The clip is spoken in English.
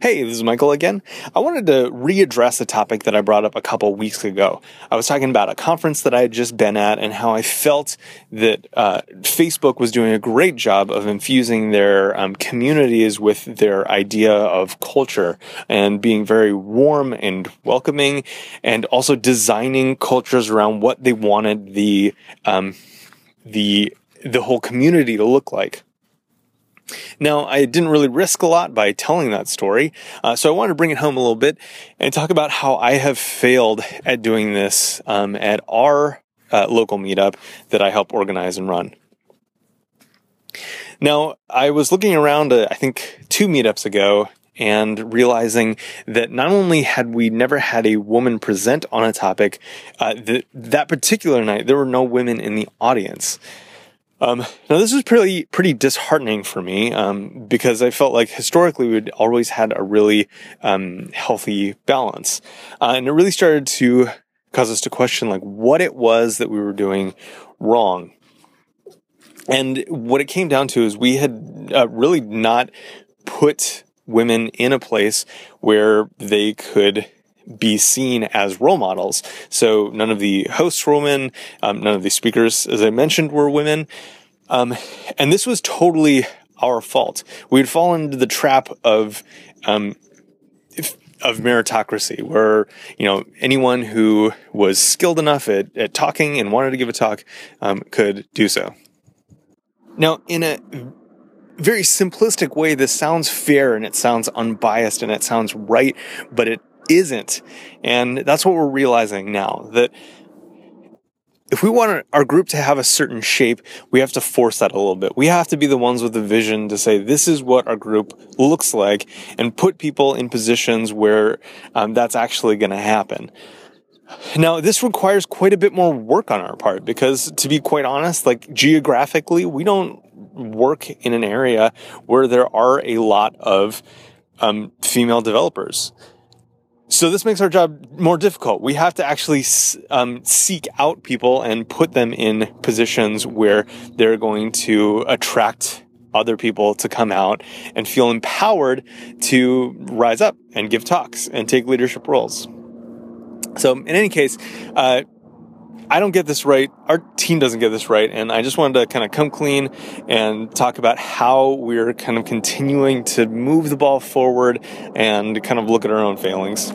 Hey, this is Michael again. I wanted to readdress a topic that I brought up a couple weeks ago. I was talking about a conference that I had just been at and how I felt that uh, Facebook was doing a great job of infusing their um, communities with their idea of culture and being very warm and welcoming and also designing cultures around what they wanted the um, the the whole community to look like. Now, I didn't really risk a lot by telling that story, uh, so I wanted to bring it home a little bit and talk about how I have failed at doing this um, at our uh, local meetup that I help organize and run. Now, I was looking around, uh, I think, two meetups ago and realizing that not only had we never had a woman present on a topic, uh, that, that particular night there were no women in the audience. Um, now this was pretty pretty disheartening for me um, because I felt like historically we'd always had a really um, healthy balance, uh, and it really started to cause us to question like what it was that we were doing wrong. And what it came down to is we had uh, really not put women in a place where they could be seen as role models. So none of the hosts were women, um, none of the speakers, as I mentioned, were women. Um, and this was totally our fault. We'd fallen into the trap of, um, of meritocracy, where you know anyone who was skilled enough at, at talking and wanted to give a talk um, could do so. Now, in a very simplistic way, this sounds fair and it sounds unbiased and it sounds right, but it isn't. And that's what we're realizing now that if we want our group to have a certain shape, we have to force that a little bit. We have to be the ones with the vision to say, this is what our group looks like and put people in positions where um, that's actually going to happen. Now, this requires quite a bit more work on our part because to be quite honest, like geographically, we don't work in an area where there are a lot of um, female developers. So this makes our job more difficult. We have to actually um, seek out people and put them in positions where they're going to attract other people to come out and feel empowered to rise up and give talks and take leadership roles. So in any case, uh, I don't get this right. Our team doesn't get this right. And I just wanted to kind of come clean and talk about how we're kind of continuing to move the ball forward and kind of look at our own failings.